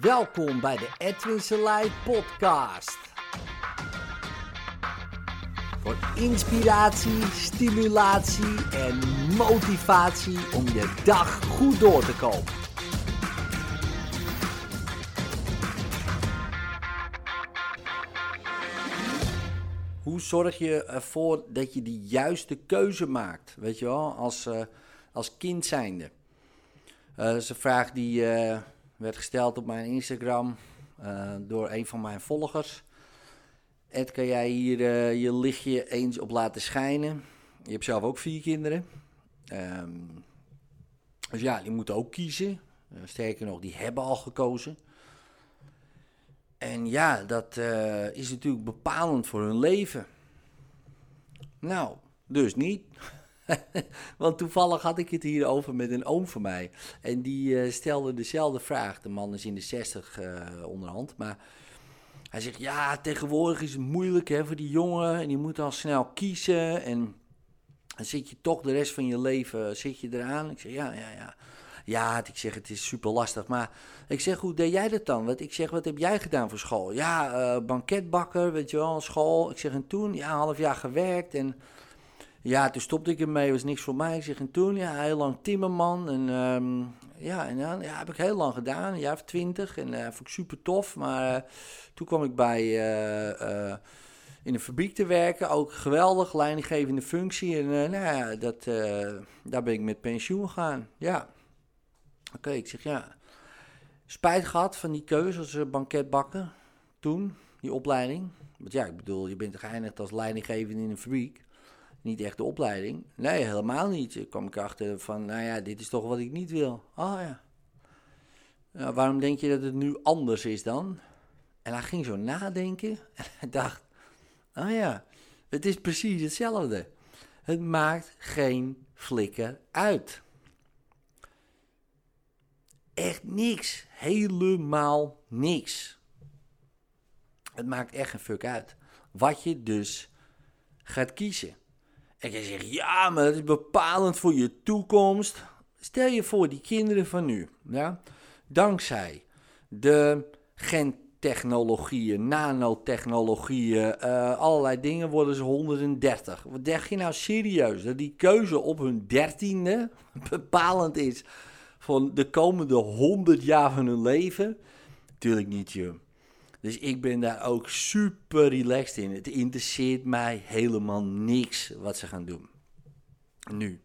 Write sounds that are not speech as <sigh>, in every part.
Welkom bij de Edwin Selei podcast. Voor inspiratie, stimulatie en motivatie om je dag goed door te komen. Hoe zorg je ervoor dat je de juiste keuze maakt? Weet je wel, als, uh, als kind zijnde. Uh, dat is een vraag die uh, werd gesteld op mijn Instagram door een van mijn volgers. Ed, kan jij hier je lichtje eens op laten schijnen? Je hebt zelf ook vier kinderen. Um, dus ja, die moeten ook kiezen. sterker nog, die hebben al gekozen. En ja, dat is natuurlijk bepalend voor hun leven. Nou, dus niet. <laughs> Want toevallig had ik het hier over met een oom van mij. En die uh, stelde dezelfde vraag. De man is in de 60 uh, onderhand. Maar hij zegt: Ja, tegenwoordig is het moeilijk hè, voor die jongen. En die moet al snel kiezen. En dan zit je toch de rest van je leven zit je eraan. Ik zeg: Ja, ja, ja. Ja, ik zeg, het is super lastig. Maar ik zeg, hoe deed jij dat dan? Wat, ik zeg, wat heb jij gedaan voor school? Ja, banketbakker, weet je wel, school. Ik zeg, en toen, ja, een half jaar gewerkt. En ja, toen stopte ik ermee, was niks voor mij. Ik zeg, en toen, ja, heel lang timmerman. En um, ja, en ja, heb ik heel lang gedaan, een jaar of twintig. En uh, vond ik super tof. Maar uh, toen kwam ik bij in een fabriek te werken. Ook geweldig, leidinggevende functie. En nou ja, dat, daar ben ik met pensioen gegaan. Ja. Oké, ik zeg ja. Spijt gehad van die keuze als banketbakker toen, die opleiding. Want ja, ik bedoel, je bent geëindigd als leidinggevende in een fabriek. Niet echt de opleiding. Nee, helemaal niet. Ik kwam erachter van, nou ja, dit is toch wat ik niet wil. Oh ja. Waarom denk je dat het nu anders is dan? En hij ging zo nadenken <laughs> en hij dacht, oh ja, het is precies hetzelfde. Het maakt geen flikker uit. Echt niks. Helemaal niks. Het maakt echt een fuck uit. Wat je dus gaat kiezen. En je zegt, ja, maar dat is bepalend voor je toekomst. Stel je voor, die kinderen van nu, ja, dankzij de gentechnologieën, nanotechnologieën, uh, allerlei dingen worden ze 130. Wat denk je nou serieus? Dat die keuze op hun dertiende <laughs> bepalend is van de komende 100 jaar van hun leven? Tuurlijk niet, joh. Dus ik ben daar ook super relaxed in. Het interesseert mij helemaal niks wat ze gaan doen. Nu.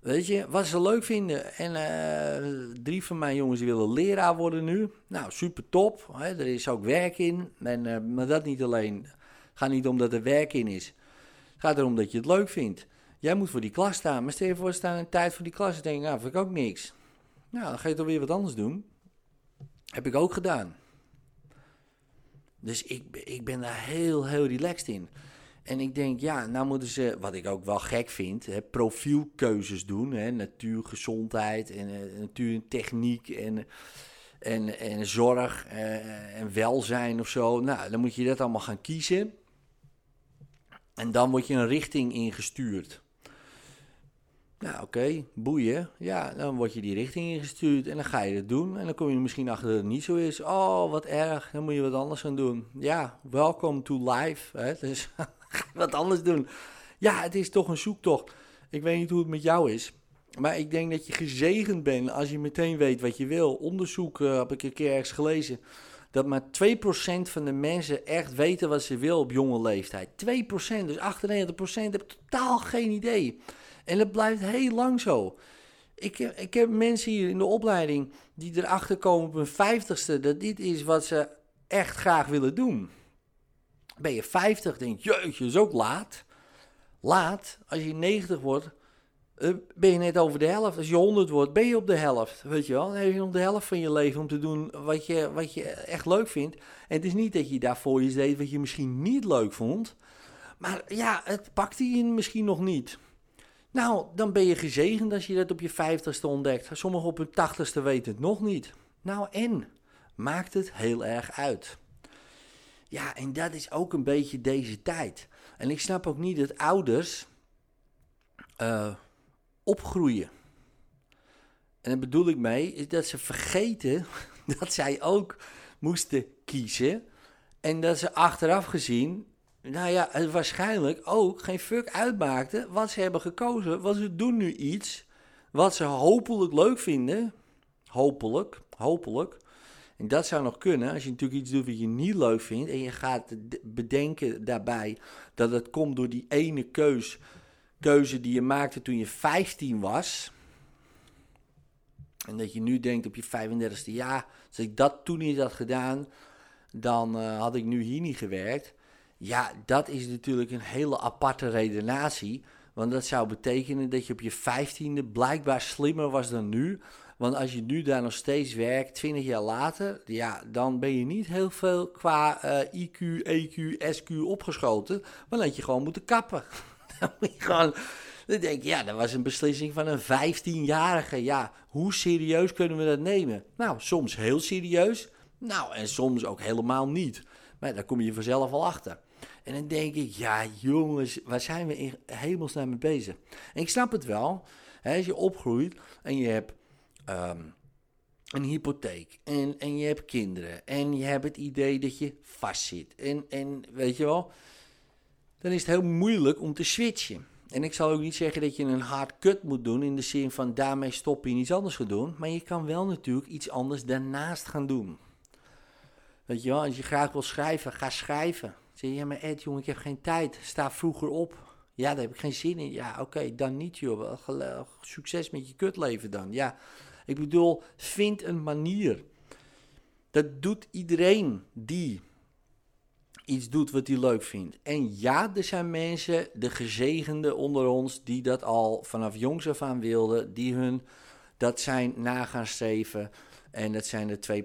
Weet je, wat ze leuk vinden. En uh, drie van mijn jongens willen leraar worden nu. Nou, super top. Hè? Er is ook werk in. En, uh, maar dat niet alleen. Het gaat niet om dat er werk in is. Het gaat erom dat je het leuk vindt. Jij moet voor die klas staan. Maar stel je voor, staan een tijd voor die klas. En denk nou, vind ik ook niks. Nou, dan ga je toch weer wat anders doen. Heb ik ook gedaan. Dus ik, ik ben daar heel, heel relaxed in. En ik denk, ja, nou moeten ze, wat ik ook wel gek vind, hè, profielkeuzes doen. Hè, natuur, gezondheid en uh, natuur techniek en, en, en zorg uh, en welzijn of zo. Nou, dan moet je dat allemaal gaan kiezen. En dan word je een richting ingestuurd. Nou, oké, boeien. Ja, dan word je die richting ingestuurd en dan ga je het doen. En dan kom je misschien achter dat het niet zo is. Oh, wat erg, dan moet je wat anders gaan doen. Ja, welcome to life. Hè? <laughs> Dus wat anders doen. Ja, het is toch een zoektocht. Ik weet niet hoe het met jou is. Maar ik denk dat je gezegend bent als je meteen weet wat je wil. Onderzoek uh, heb ik een keer ergens gelezen. Dat maar 2% van de mensen echt weten wat ze wil op jonge leeftijd. 2%, dus 98% hebben totaal geen idee. En dat blijft heel lang zo. Ik, ik heb mensen hier in de opleiding die erachter komen op hun vijftigste dat dit is wat ze echt graag willen doen. Ben je 50, denk je, jeetje, is ook laat. Laat, als je 90 wordt, eh, ben je net over de helft. Als je 100 wordt, ben je op de helft. Weet je wel, dan heb je nog de helft van je leven om te doen wat je, wat je echt leuk vindt. En het is niet dat je daarvoor iets deed wat je misschien niet leuk vond. Maar ja, het pakt je misschien nog niet. Nou, dan ben je gezegend als je dat op je vijftigste ontdekt. Sommigen op hun tachtigste weten het nog niet. Nou en, maakt het heel erg uit. Ja, en dat is ook een beetje deze tijd. En ik snap ook niet dat ouders uh, opgroeien. En daar bedoel ik mee, is dat ze vergeten <laughs> dat zij ook moesten kiezen. En dat ze achteraf gezien, nou ja, het waarschijnlijk ook geen fuck uitmaakte wat ze hebben gekozen. Want ze doen nu iets wat ze hopelijk leuk vinden. Hopelijk, hopelijk. En dat zou nog kunnen als je natuurlijk iets doet wat je niet leuk vindt. En je gaat bedenken daarbij dat het komt door die ene keus, keuze die je maakte toen je 15 was. En dat je nu denkt op je 35ste jaar, als ik dat toen niet had gedaan, dan uh, had ik nu hier niet gewerkt. Ja, dat is natuurlijk een hele aparte redenatie. Want dat zou betekenen dat je op je 15e blijkbaar slimmer was dan nu. Want als je nu daar nog steeds werkt, 20 jaar later, ja, dan ben je niet heel veel qua uh, IQ, EQ, SQ opgeschoten. Maar had je gewoon moeten kappen. <laughs> dan moet je gewoon. Dan denk ik, ja, dat was een beslissing van een 15-jarige. Ja, hoe serieus kunnen we dat nemen? Nou, soms heel serieus. Nou, en soms ook helemaal niet. Maar daar kom je vanzelf al achter. En dan denk ik, ja jongens, waar zijn we in hemelsnaam mee bezig? En ik snap het wel. Hè, als je opgroeit en je hebt ehm, een hypotheek en, en je hebt kinderen en je hebt het idee dat je vastzit. En, en weet je wel, dan is het heel moeilijk om te switchen. En ik zal ook niet zeggen dat je een hard cut moet doen in de zin van daarmee stop je iets anders gaan doen. Maar je kan wel natuurlijk iets anders daarnaast gaan doen. Weet je wel, als je graag wil schrijven, ga schrijven. Zeg je, ja maar Ed, jongen, ik heb geen tijd. Sta vroeger op. Ja, daar heb ik geen zin in. Ja, oké, dan niet joh. Succes met je kutleven dan. Ja, ik bedoel, vind een manier. Dat doet iedereen die iets doet wat hij leuk vindt. En ja, er zijn mensen, de gezegenden onder ons, die dat al vanaf jongs af aan wilden, die hun dat zijn na gaan streven. En dat zijn de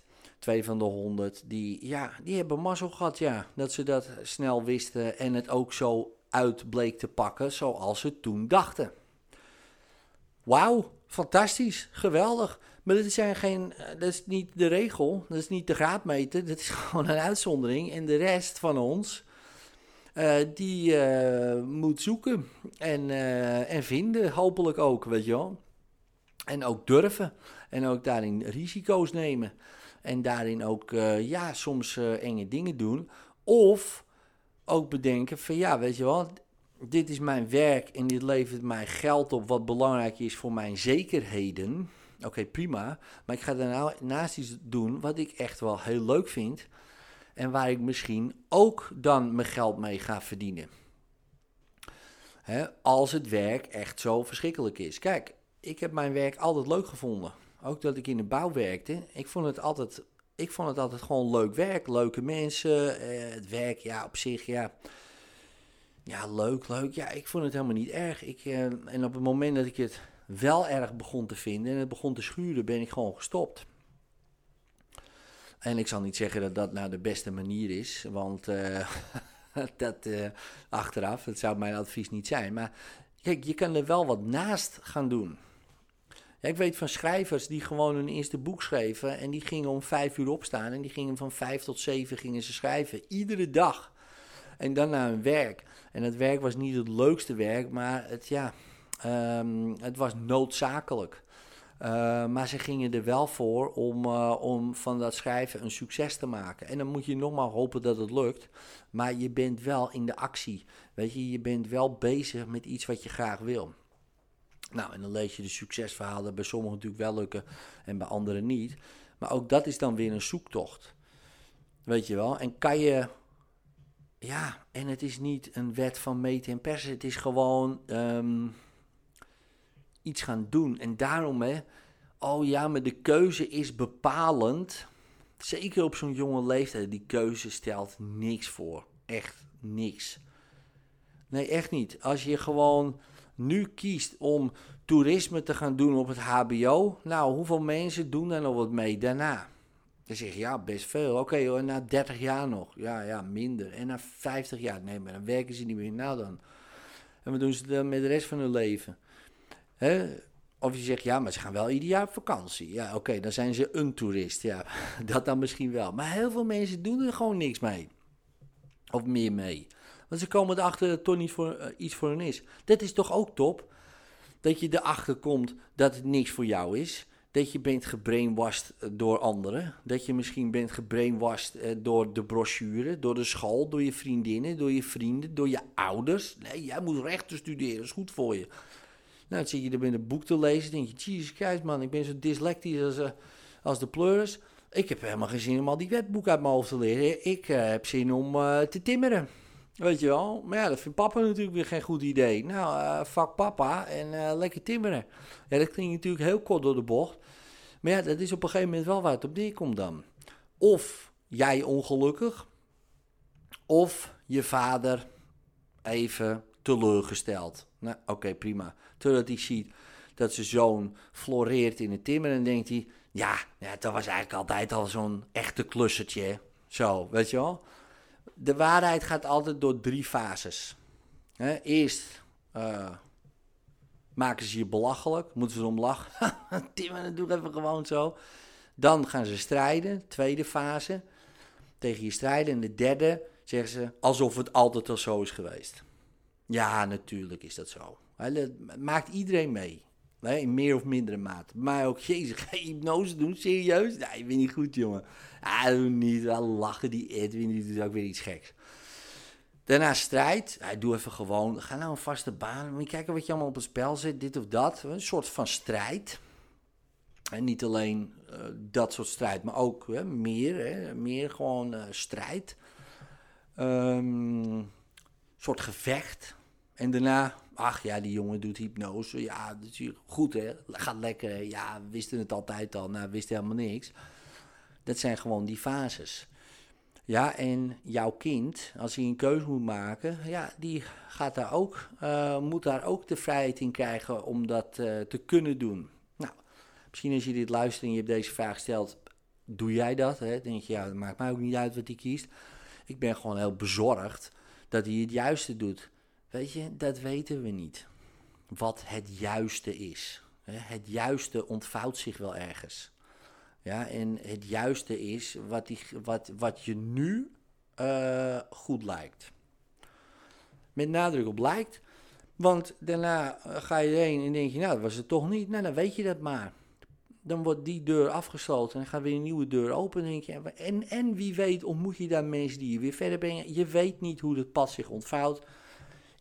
2%. Twee van de honderd, die, ja, die hebben mazzel gehad, ja. Dat ze dat snel wisten en het ook zo uit bleek te pakken zoals ze toen dachten. Wauw, fantastisch, geweldig. Maar dat, zijn geen, dat is niet de regel, dat is niet de graadmeter, dat is <laughs> gewoon een uitzondering. En de rest van ons, uh, die uh, moet zoeken en, en vinden, hopelijk ook, weet je wel. En ook durven en ook daarin risico's nemen. En daarin ook, uh, ja, soms uh, enge dingen doen. Of ook bedenken van, ja, weet je wel, dit is mijn werk en dit levert mij geld op wat belangrijk is voor mijn zekerheden. Oké, prima. Maar ik ga daarnaast iets doen wat ik echt wel heel leuk vind. En waar ik misschien ook dan mijn geld mee ga verdienen. Als het werk echt zo verschrikkelijk is. Kijk, ik heb mijn werk altijd leuk gevonden. Ook dat ik in de bouw werkte. Ik vond het altijd, ik vond het altijd gewoon leuk werk. Leuke mensen. Eh, het werk, ja, op zich, ja. Ja, leuk, leuk. Ja, ik vond het helemaal niet erg. Ik, eh, en op het moment dat ik het wel erg begon te vinden en het begon te schuren, ben ik gewoon gestopt. En ik zal niet zeggen dat dat nou de beste manier is, want uh, <laughs> dat uh, achteraf, dat zou mijn advies niet zijn. Maar kijk, je kan er wel wat naast gaan doen. Ja, ik weet van schrijvers die gewoon hun eerste boek schreven en die gingen om vijf uur opstaan en die gingen van vijf tot zeven gingen ze schrijven, iedere dag. En dan naar hun werk. En het werk was niet het leukste werk, maar het, ja, um, het was noodzakelijk. Uh, maar ze gingen er wel voor om, uh, om van dat schrijven een succes te maken. En dan moet je nogmaals hopen dat het lukt. Maar je bent wel in de actie. Weet je, je bent wel bezig met iets wat je graag wil. Nou, en dan lees je de succesverhalen bij sommigen natuurlijk wel lukken en bij anderen niet. Maar ook dat is dan weer een zoektocht. Weet je wel? En kan je. Ja, en het is niet een wet van meten en persen. Het is gewoon um, iets gaan doen. En daarom, hè. Oh ja, maar de keuze is bepalend. Zeker op zo'n jonge leeftijd. Die keuze stelt niks voor. Echt niks. Nee, echt niet. Als je gewoon nu kiest om toerisme te gaan doen op het HBO, nou, hoeveel mensen doen daar nog wat mee daarna? Dan zeg je, ja, best veel. Oké, okay, na 30 jaar nog. Ja, ja, minder. En na 50 jaar, nee, maar dan werken ze niet meer. Nou dan. En wat doen ze dan met de rest van hun leven? Of je zegt, ja, maar ze gaan wel ieder jaar op vakantie. Ja, oké, dan zijn ze een toerist. Ja, <laughs> dat dan misschien wel. Maar heel veel mensen doen er gewoon niks mee. Of meer mee. Want ze komen erachter dat het toch niet voor, uh, iets voor hen is. Dat is toch ook top? Dat je erachter komt dat het niks voor jou is. dat je bent gebrainwashed door anderen. Dat je misschien bent gebrainwashed eh, door de brochure, door de school, door je vriendinnen, door je vrienden, door je ouders. Nee, jij moet rechten studeren, dat is goed voor je. Nou, dan zit je er met een boek te lezen, denk je, Jesus Christ man, ik ben zo dyslectisch als, als de pleuris. Ik heb helemaal geen zin om al die wetboeken uit mijn hoofd te leren. Ik heb zin om te timmeren. Weet je wel? Maar ja, dat vindt papa natuurlijk weer geen goed idee. Nou, uh, fuck papa en lekker timmeren. Ja, dat klinkt natuurlijk heel kort door de bocht. Maar ja, dat is op een gegeven moment wel waar het op neerkomt dan. Of jij ongelukkig, of je vader even teleurgesteld. Nou, oké, prima. Totdat hij ziet dat zijn zoon floreert in het timmer en denkt hij... Ja, ja dat was eigenlijk altijd al zo'n echte klussertje. Zo, weet je wel? De waarheid gaat altijd door drie fases. eerst uh, maken ze je belachelijk, moeten ze erom lachen. <laughs> Tim, dat doe even gewoon zo. Dan gaan ze strijden, tweede fase. Tegen je strijden. En de derde zeggen ze alsof het altijd al zo is geweest. Ja, natuurlijk is dat zo. Dat maakt iedereen mee. In meer of mindere mate. Maar ook, jezus, <laughs> ga je hypnose doen? Serieus? Nee, ik ben niet goed, jongen. Ah, doe niet. Wel lachen, die Edwin, die doet ook weer iets geks. Daarna strijd. Hij doe even gewoon. Ga nou een vaste baan. Moet kijken wat je allemaal op het spel zit. Dit of dat. Een soort van strijd. En niet alleen uh, dat soort strijd, maar ook hè, meer. Hè, meer gewoon uh, strijd. Um, soort gevecht. En daarna, ach ja, die jongen doet hypnose. Ja, dat goed hè. Gaat lekker. Ja, we wisten het altijd al. Nou, wisten helemaal niks. Dat zijn gewoon die fases. Ja, en jouw kind, als hij een keuze moet maken, ja, die gaat daar ook, uh, moet daar ook de vrijheid in krijgen om dat uh, te kunnen doen. Nou, misschien als je dit luistert en je hebt deze vraag gesteld, doe jij dat? Hè? denk je, ja, dat maakt mij ook niet uit wat hij kiest. Ik ben gewoon heel bezorgd dat hij het juiste doet. Weet je, dat weten we niet. Wat het juiste is. Het juiste ontvouwt zich wel ergens. Ja, en het juiste is wat, die, wat, wat je nu uh, goed lijkt. Met nadruk op lijkt. Want daarna ga je erheen en denk je, nou, dat was het toch niet. Nou, dan weet je dat maar. Dan wordt die deur afgesloten en gaat weer een nieuwe deur open. Denk je, en, en wie weet ontmoet je daar mensen die je weer verder brengen. Je weet niet hoe het pad zich ontvouwt.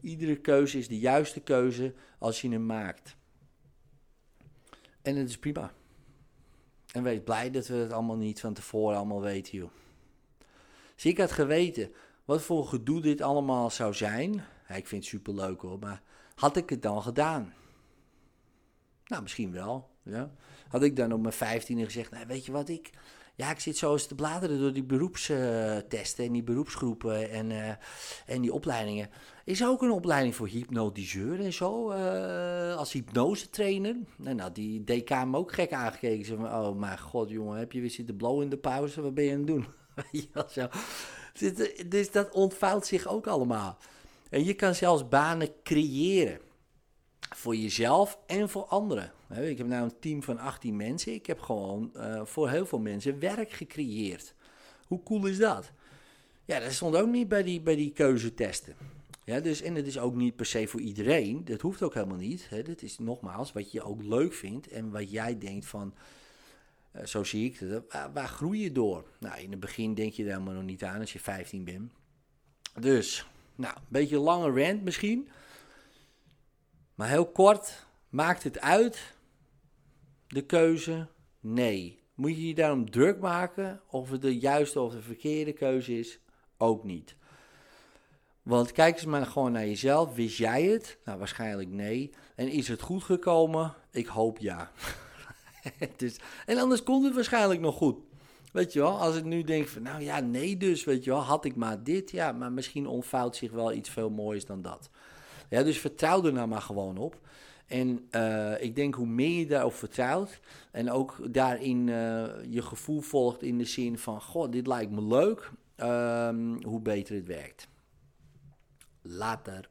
Iedere keuze is de juiste keuze als je hem maakt. En het is prima. En wees blij dat we het allemaal niet van tevoren allemaal weten, joh. Dus ik had geweten wat voor gedoe dit allemaal zou zijn. Ik vind het superleuk hoor, maar had ik het dan gedaan? Nou, misschien wel. Ja. Had ik dan op mijn vijftiende gezegd, nou, weet je wat ik... Ja, ik zit zo eens te bladeren door die beroepstesten en die beroepsgroepen en, uh, en die opleidingen. Is ook een opleiding voor hypnotiseur en zo, uh, als hypnosetrainer? Nou, nou, die DK hem ook gek aangekeken. Ze van, oh mijn god jongen, heb je weer zitten blowen in de pauze? Wat ben je aan het doen? <laughs> zo. Dus dat ontvouwt zich ook allemaal. En je kan zelfs banen creëren. Voor jezelf en voor anderen. Ik heb nou een team van 18 mensen. Ik heb gewoon uh, voor heel veel mensen werk gecreëerd. Hoe cool is dat? Ja, dat stond ook niet bij die, bij die keuzetesten. Ja, dus, en het is ook niet per se voor iedereen. Dat hoeft ook helemaal niet. Hè. Dat is nogmaals wat je ook leuk vindt en wat jij denkt van, uh, zo zie ik het, waar, waar, groei je door? Nou, in het begin denk je daar helemaal nog niet aan als je 15 bent. Dus, nou, een beetje lange rant misschien. Maar heel kort, maakt het uit de keuze? Nee. Moet je je daarom druk maken of het de juiste of de verkeerde keuze is? Ook niet. Want kijk eens maar gewoon naar jezelf. Wist jij het? Nou, waarschijnlijk nee. En is het goed gekomen? Ik hoop ja. <laughs> dus, en anders komt het waarschijnlijk nog goed. Weet je wel, als ik nu denk van, nou ja, nee dus, weet je wel, had ik maar dit, ja, maar misschien ontvouwt zich wel iets veel moois dan dat. Ja, dus vertrouw er nou maar gewoon op. En uh, ik denk hoe meer je daarop vertrouwt en ook daarin uh, je gevoel volgt in de zin van, god, dit lijkt me leuk, um, hoe beter het werkt. Later.